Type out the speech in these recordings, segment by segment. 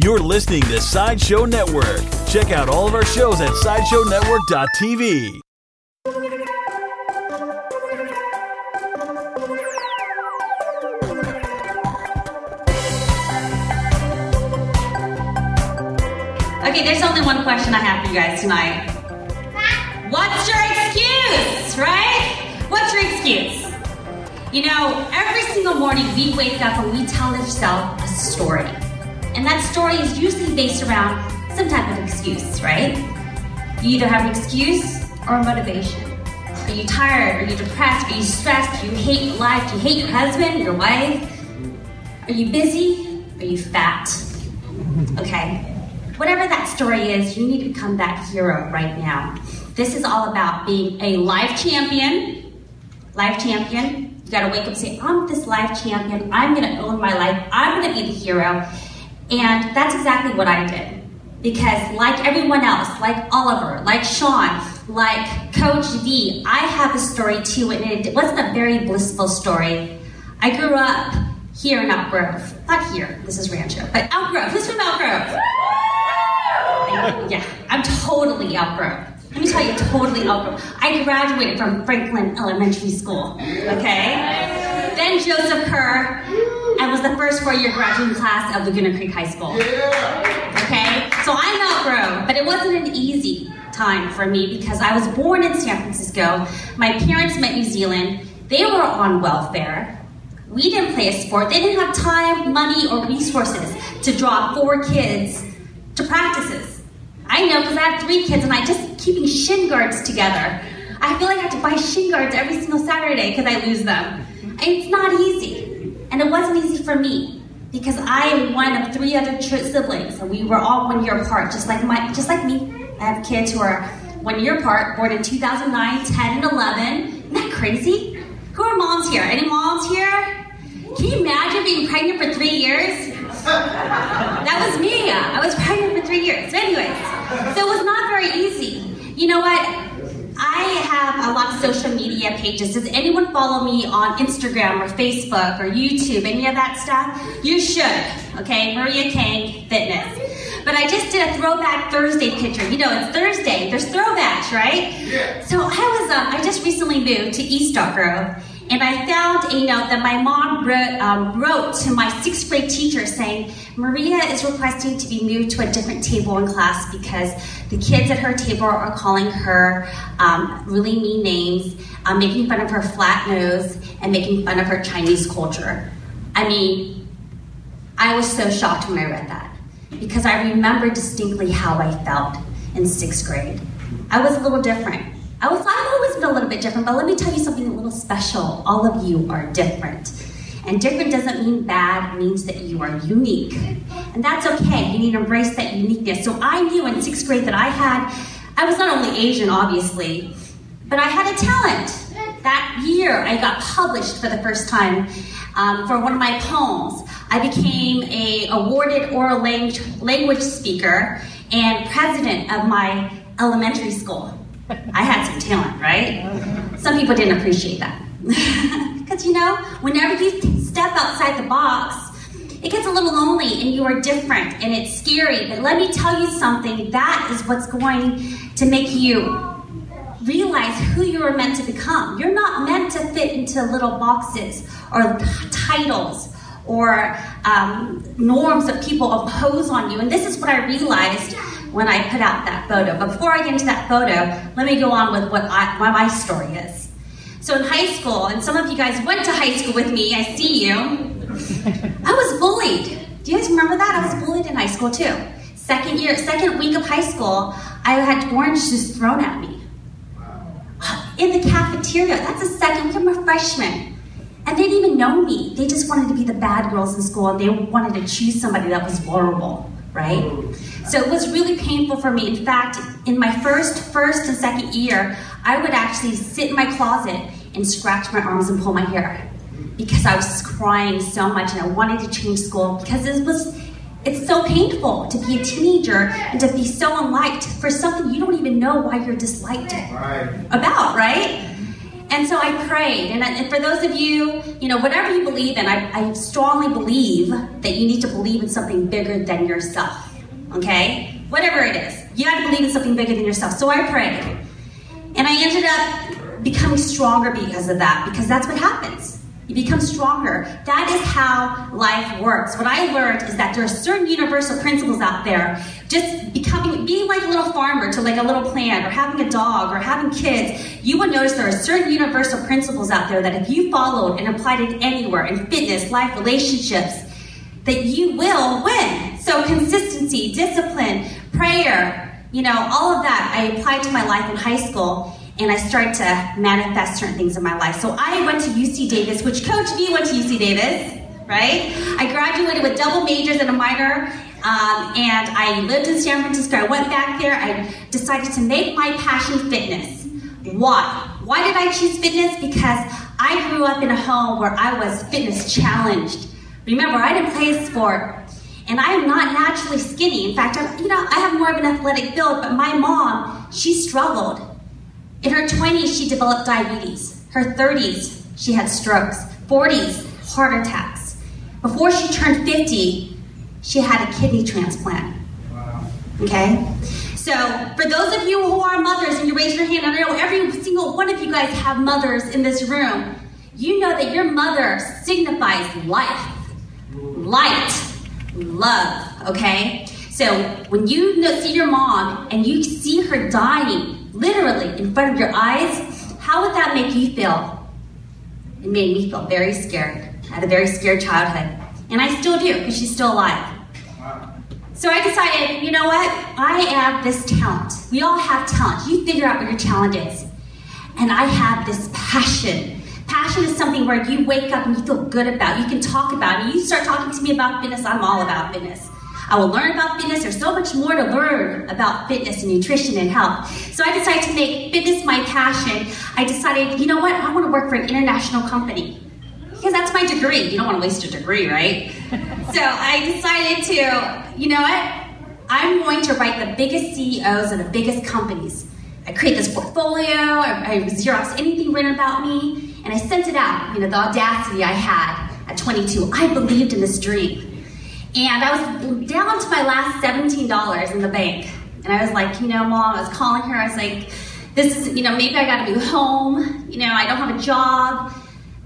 You're listening to Sideshow Network. Check out all of our shows at SideshowNetwork.tv. Okay, there's only one question I have for you guys tonight. What's your excuse, right? What's your excuse? You know, every single morning we wake up and we tell ourselves a story. And that story is usually based around some type of excuse, right? You either have an excuse or a motivation. Are you tired? Are you depressed? Are you stressed? Do you hate life? Do you hate your husband, your wife? Are you busy? Are you fat? Okay. Whatever that story is, you need to become that hero right now. This is all about being a life champion. Life champion. You gotta wake up and say, I'm this life champion. I'm gonna own my life. I'm gonna be the hero. And that's exactly what I did. Because, like everyone else, like Oliver, like Sean, like Coach V, I have a story too, and it wasn't a very blissful story. I grew up here in Elk Grove. Not here, this is Rancho, but Elk Grove. Who's from Elk Grove? yeah, I'm totally Elk Grove. Let me tell you, totally Elk Grove. I graduated from Franklin Elementary School, okay? Then Joseph Kerr, I was the first four-year graduating class of Laguna Creek High School. Yeah. Okay? So I'm Grove, but it wasn't an easy time for me because I was born in San Francisco. My parents met New Zealand. They were on welfare. We didn't play a sport. They didn't have time, money, or resources to draw four kids to practices. I know because I have three kids and I just keeping shin guards together. I feel like I have to buy shin guards every single Saturday because I lose them. And it's not easy. And it wasn't easy for me because I am one of three other siblings and we were all one year apart, just like my, just like me. I have kids who are one year apart, born in 2009, 10, and 11. Isn't that crazy? Who are moms here? Any moms here? Can you imagine being pregnant for three years? That was me. I was pregnant for three years. So anyways, so it was not very easy. You know what? I have a lot of social media pages. Does anyone follow me on Instagram or Facebook or YouTube? Any of that stuff? You should. Okay, Maria Kang Fitness. But I just did a throwback Thursday picture. You know, it's Thursday. There's throwbacks, right? Yeah. So I was, um, I just recently moved to East Elk Grove, and I found a note that my mom wrote, um, wrote to my sixth grade teacher saying, Maria is requesting to be moved to a different table in class because the kids at her table are calling her um, really mean names, um, making fun of her flat nose, and making fun of her Chinese culture. I mean, I was so shocked when I read that because I remember distinctly how I felt in sixth grade. I was a little different. I was, I've always been a little bit different, but let me tell you something a little special. All of you are different. And different doesn't mean bad, it means that you are unique. And that's okay. You need to embrace that uniqueness. So I knew in sixth grade that I had, I was not only Asian, obviously, but I had a talent. That year, I got published for the first time um, for one of my poems. I became a awarded oral language, language speaker and president of my elementary school. I had some talent, right? Some people didn't appreciate that. Because, you know, whenever you step outside the box, it gets a little lonely and you are different and it's scary. But let me tell you something that is what's going to make you realize who you are meant to become. You're not meant to fit into little boxes or titles or um, norms that people impose on you. And this is what I realized when I put out that photo. But before I get into that photo, let me go on with what, I, what my story is. So in high school, and some of you guys went to high school with me, I see you. I was bullied. Do you guys remember that? I was bullied in high school too. Second year, second week of high school, I had orange juice thrown at me. In the cafeteria. That's the second week. I'm a freshman. And they didn't even know me. They just wanted to be the bad girls in school and they wanted to choose somebody that was vulnerable, right? So it was really painful for me. In fact, in my first, first and second year, I would actually sit in my closet and scratch my arms and pull my hair because I was crying so much and I wanted to change school because it was it's so painful to be a teenager and to be so unliked for something you don't even know why you're disliked right. about, right? And so I prayed. And, I, and for those of you, you know, whatever you believe in, I, I strongly believe that you need to believe in something bigger than yourself. Okay? Whatever it is. You have to believe in something bigger than yourself. So I prayed. And I ended up becoming stronger because of that, because that's what happens. You become stronger. That is how life works. What I learned is that there are certain universal principles out there. Just becoming, being like a little farmer to like a little plant, or having a dog, or having kids, you will notice there are certain universal principles out there that if you followed and applied it anywhere in fitness, life, relationships, that you will win. So consistency, discipline, prayer, you know, all of that I applied to my life in high school and I started to manifest certain things in my life. So I went to UC Davis, which Coach V went to UC Davis, right? I graduated with double majors and a minor, um, and I lived in San Francisco. I went back there. I decided to make my passion fitness. Why? Why did I choose fitness? Because I grew up in a home where I was fitness challenged. Remember, I didn't play a sport. And I am not naturally skinny. In fact, I'm, you know, I have more of an athletic build, but my mom, she struggled. In her 20s, she developed diabetes. Her 30s, she had strokes. 40s, heart attacks. Before she turned 50, she had a kidney transplant. Wow. Okay? So, for those of you who are mothers and you raise your hand, I know every single one of you guys have mothers in this room. You know that your mother signifies life, light, love, okay? So, when you see your mom and you see her dying, literally in front of your eyes, how would that make you feel? It made me feel very scared. I had a very scared childhood. And I still do, because she's still alive. So I decided, you know what? I have this talent. We all have talent. You figure out what your talent is. And I have this passion. Passion is something where you wake up and you feel good about. You can talk about it. You start talking to me about fitness, I'm all about fitness. I will learn about fitness. There's so much more to learn about fitness and nutrition and health. So I decided to make fitness my passion. I decided, you know what? I want to work for an international company. Because that's my degree. You don't want to waste a degree, right? so I decided to, you know what? I'm going to write the biggest CEOs of the biggest companies. I create this portfolio, I, I Xerox anything written about me, and I sent it out. You know, the audacity I had at 22. I believed in this dream. And I was down to my last $17 in the bank. And I was like, you know, mom, I was calling her. I was like, this is, you know, maybe I got to be home. You know, I don't have a job.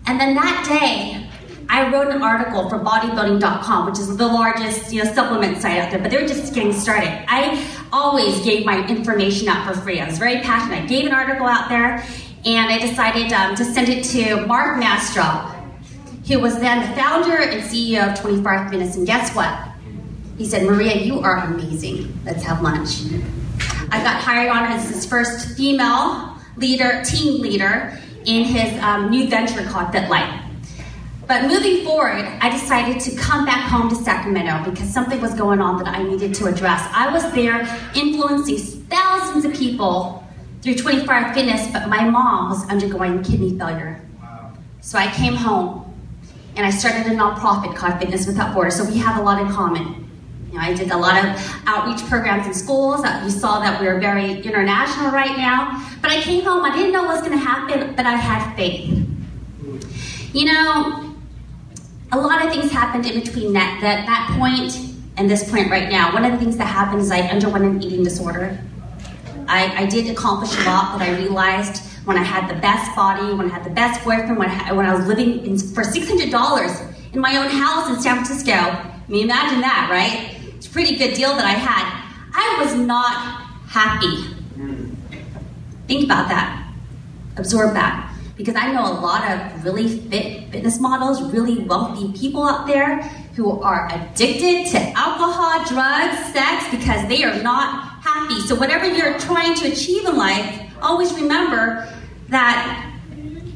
And then that day, I wrote an article for bodybuilding.com, which is the largest, you know, supplement site out there, but they're just getting started. I always gave my information out for free. I was very passionate. I gave an article out there, and I decided um, to send it to Mark Mastrov, who was then the founder and CEO of 25 Fitness. And guess what? He said, Maria, you are amazing. Let's have lunch. I got hired on as his first female leader, team leader, in his um, new venture called FitLife. But moving forward, I decided to come back home to Sacramento because something was going on that I needed to address. I was there influencing thousands of people through 24 Hour Fitness, but my mom was undergoing kidney failure. Wow. So I came home and I started a nonprofit called Fitness Without Borders, so we have a lot in common. You know, I did a lot of outreach programs in schools. You saw that we are very international right now. But I came home, I didn't know what was going to happen, but I had faith. You know, a lot of things happened in between that, that, that point and this point right now. One of the things that happened is I underwent an eating disorder. I, I did accomplish a lot, but I realized when I had the best body, when I had the best boyfriend, when I, when I was living in, for $600 in my own house in San Francisco. I mean, imagine that, right? It's a pretty good deal that I had. I was not happy. Think about that. Absorb that. Because I know a lot of really fit fitness models, really wealthy people out there who are addicted to alcohol, drugs, sex, because they are not happy. So, whatever you're trying to achieve in life, always remember that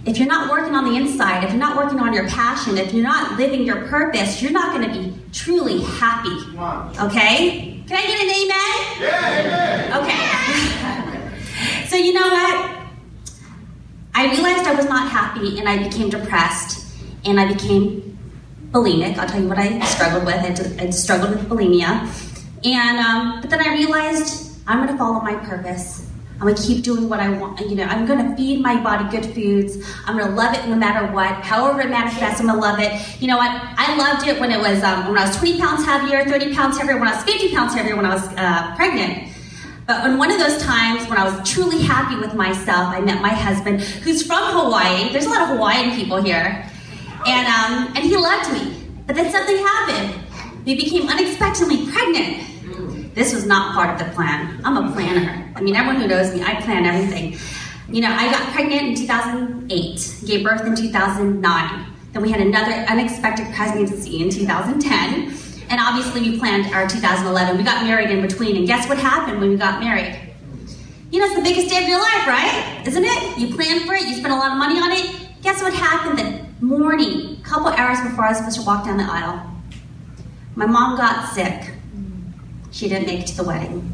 if you're not working on the inside, if you're not working on your passion, if you're not living your purpose, you're not going to be truly happy. Okay? Can I get an amen? Yeah, amen. Okay. so, you know what? I realized I was not happy and I became depressed and I became bulimic. I'll tell you what I struggled with. I, I struggled with bulimia. And, um, but then I realized I'm going to follow my purpose. I'm gonna keep doing what I want. You know, I'm gonna feed my body good foods. I'm gonna love it no matter what. However it manifests, I'm gonna love it. You know what? I loved it when it was um, when I was 20 pounds heavier, 30 pounds heavier, when I was 50 pounds heavier, when I was uh, pregnant. But in one of those times when I was truly happy with myself, I met my husband, who's from Hawaii. There's a lot of Hawaiian people here, and um, and he loved me. But then something happened. We became unexpectedly pregnant. This was not part of the plan. I'm a planner. I mean, everyone who knows me, I plan everything. You know, I got pregnant in 2008, gave birth in 2009. Then we had another unexpected pregnancy in 2010. And obviously, we planned our 2011. We got married in between. And guess what happened when we got married? You know, it's the biggest day of your life, right? Isn't it? You plan for it, you spend a lot of money on it. Guess what happened the morning, a couple hours before I was supposed to walk down the aisle? My mom got sick. She didn't make it to the wedding.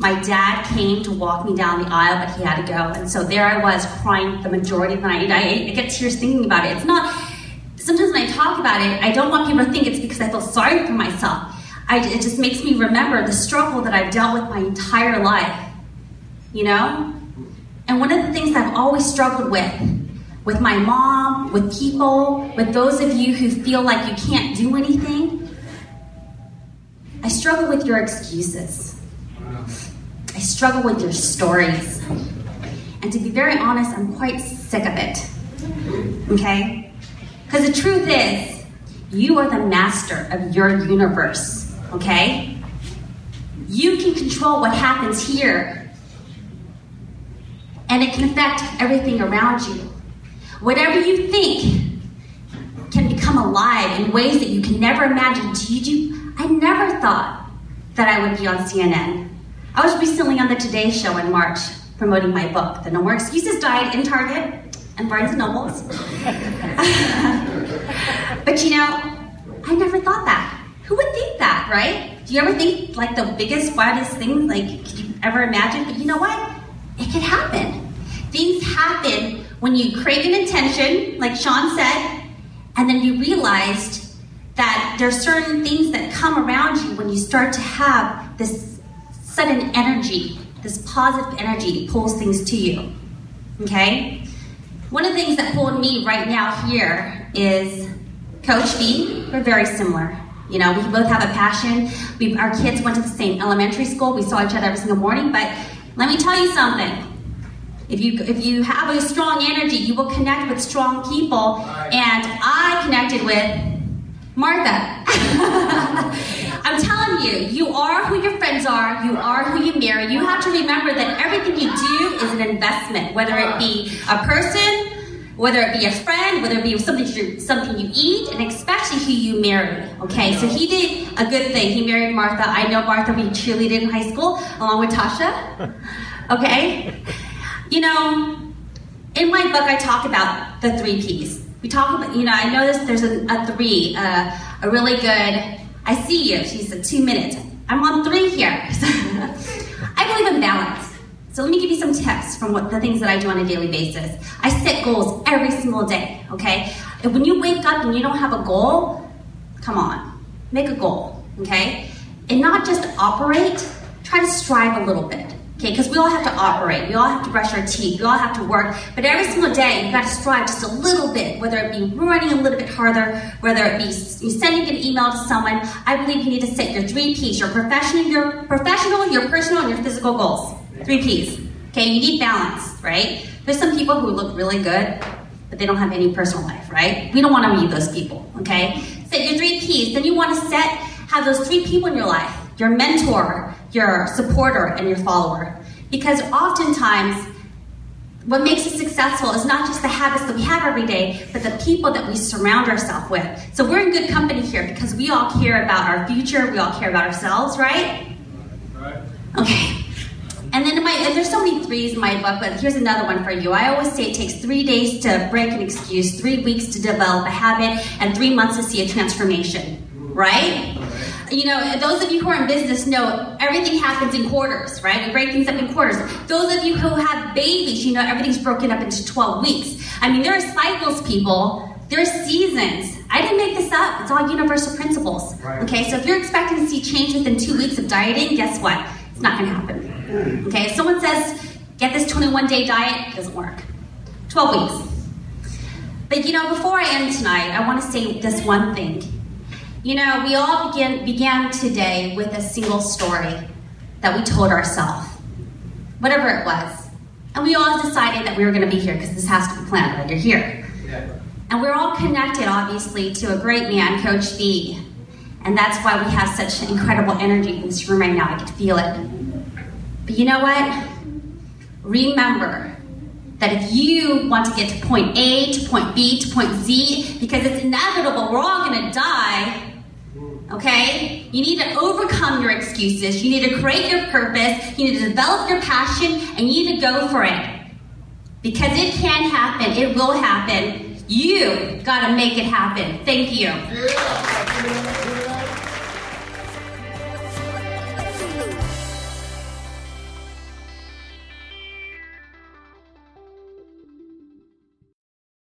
My dad came to walk me down the aisle, but he had to go. And so there I was crying the majority of the night. I, I get tears thinking about it. It's not, sometimes when I talk about it, I don't want people to think it's because I feel sorry for myself. I, it just makes me remember the struggle that I've dealt with my entire life. You know? And one of the things I've always struggled with, with my mom, with people, with those of you who feel like you can't do anything, I struggle with your excuses. I struggle with your stories. And to be very honest, I'm quite sick of it. Okay? Because the truth is, you are the master of your universe. Okay? You can control what happens here. And it can affect everything around you. Whatever you think can become alive in ways that you can never imagine. Do you, I never thought that I would be on CNN. I was recently on the Today Show in March promoting my book, The No More Excuses Diet in Target and Barnes and Nobles. but you know, I never thought that. Who would think that, right? Do you ever think like the biggest, wildest thing, like, could you ever imagine? But you know what? It could happen. Things happen when you crave an intention, like Sean said, and then you realized that there's certain things that come around you when you start to have this sudden energy, this positive energy pulls things to you. Okay? One of the things that pulled me right now here is Coach V. We're very similar. You know, we both have a passion. We, our kids went to the same elementary school. We saw each other every single morning. But let me tell you something. If you if you have a strong energy, you will connect with strong people. And I connected with Martha, I'm telling you, you are who your friends are, you are who you marry. You have to remember that everything you do is an investment, whether it be a person, whether it be a friend, whether it be something you, something you eat, and especially who you marry. Okay, so he did a good thing. He married Martha. I know Martha, we cheerleaded in high school along with Tasha. Okay? You know, in my book, I talk about the three P's we talk about, you know, I noticed there's a, a three, uh, a really good, I see you, she said two minutes. I'm on three here. I believe in balance. So let me give you some tips from what the things that I do on a daily basis. I set goals every single day, okay? And when you wake up and you don't have a goal, come on, make a goal, okay? And not just operate, try to strive a little bit. Okay, because we all have to operate, we all have to brush our teeth, we all have to work, but every single day you got to strive just a little bit, whether it be running a little bit harder, whether it be sending an email to someone. I believe you need to set your three P's: your professional, your professional, your personal, and your physical goals. Three P's. Okay, you need balance, right? There's some people who look really good, but they don't have any personal life, right? We don't want to meet those people. Okay, set your three P's. Then you want to set have those three people in your life: your mentor, your supporter and your follower. Because oftentimes, what makes us successful is not just the habits that we have every day, but the people that we surround ourselves with. So we're in good company here because we all care about our future, we all care about ourselves, right? Right. Okay. And then in my, and there's so many threes in my book, but here's another one for you. I always say it takes three days to break an excuse, three weeks to develop a habit, and three months to see a transformation, right? You know, those of you who are in business know everything happens in quarters, right? We break things up in quarters. Those of you who have babies, you know everything's broken up into 12 weeks. I mean, there are cycles, people. There are seasons. I didn't make this up. It's all universal principles. Right. Okay, so if you're expecting to see change within two weeks of dieting, guess what? It's not going to happen. Okay, if someone says, get this 21 day diet, it doesn't work. 12 weeks. But you know, before I end tonight, I want to say this one thing. You know, we all begin, began today with a single story that we told ourselves, whatever it was. And we all decided that we were going to be here because this has to be planned right? You're here. And we're all connected, obviously, to a great man, Coach V. And that's why we have such incredible energy in this room right now. I can feel it. But you know what? Remember that if you want to get to point A, to point B, to point Z, because it's inevitable, we're all going to die. Okay? You need to overcome your excuses. You need to create your purpose. You need to develop your passion, and you need to go for it. Because it can happen. It will happen. You got to make it happen. Thank you.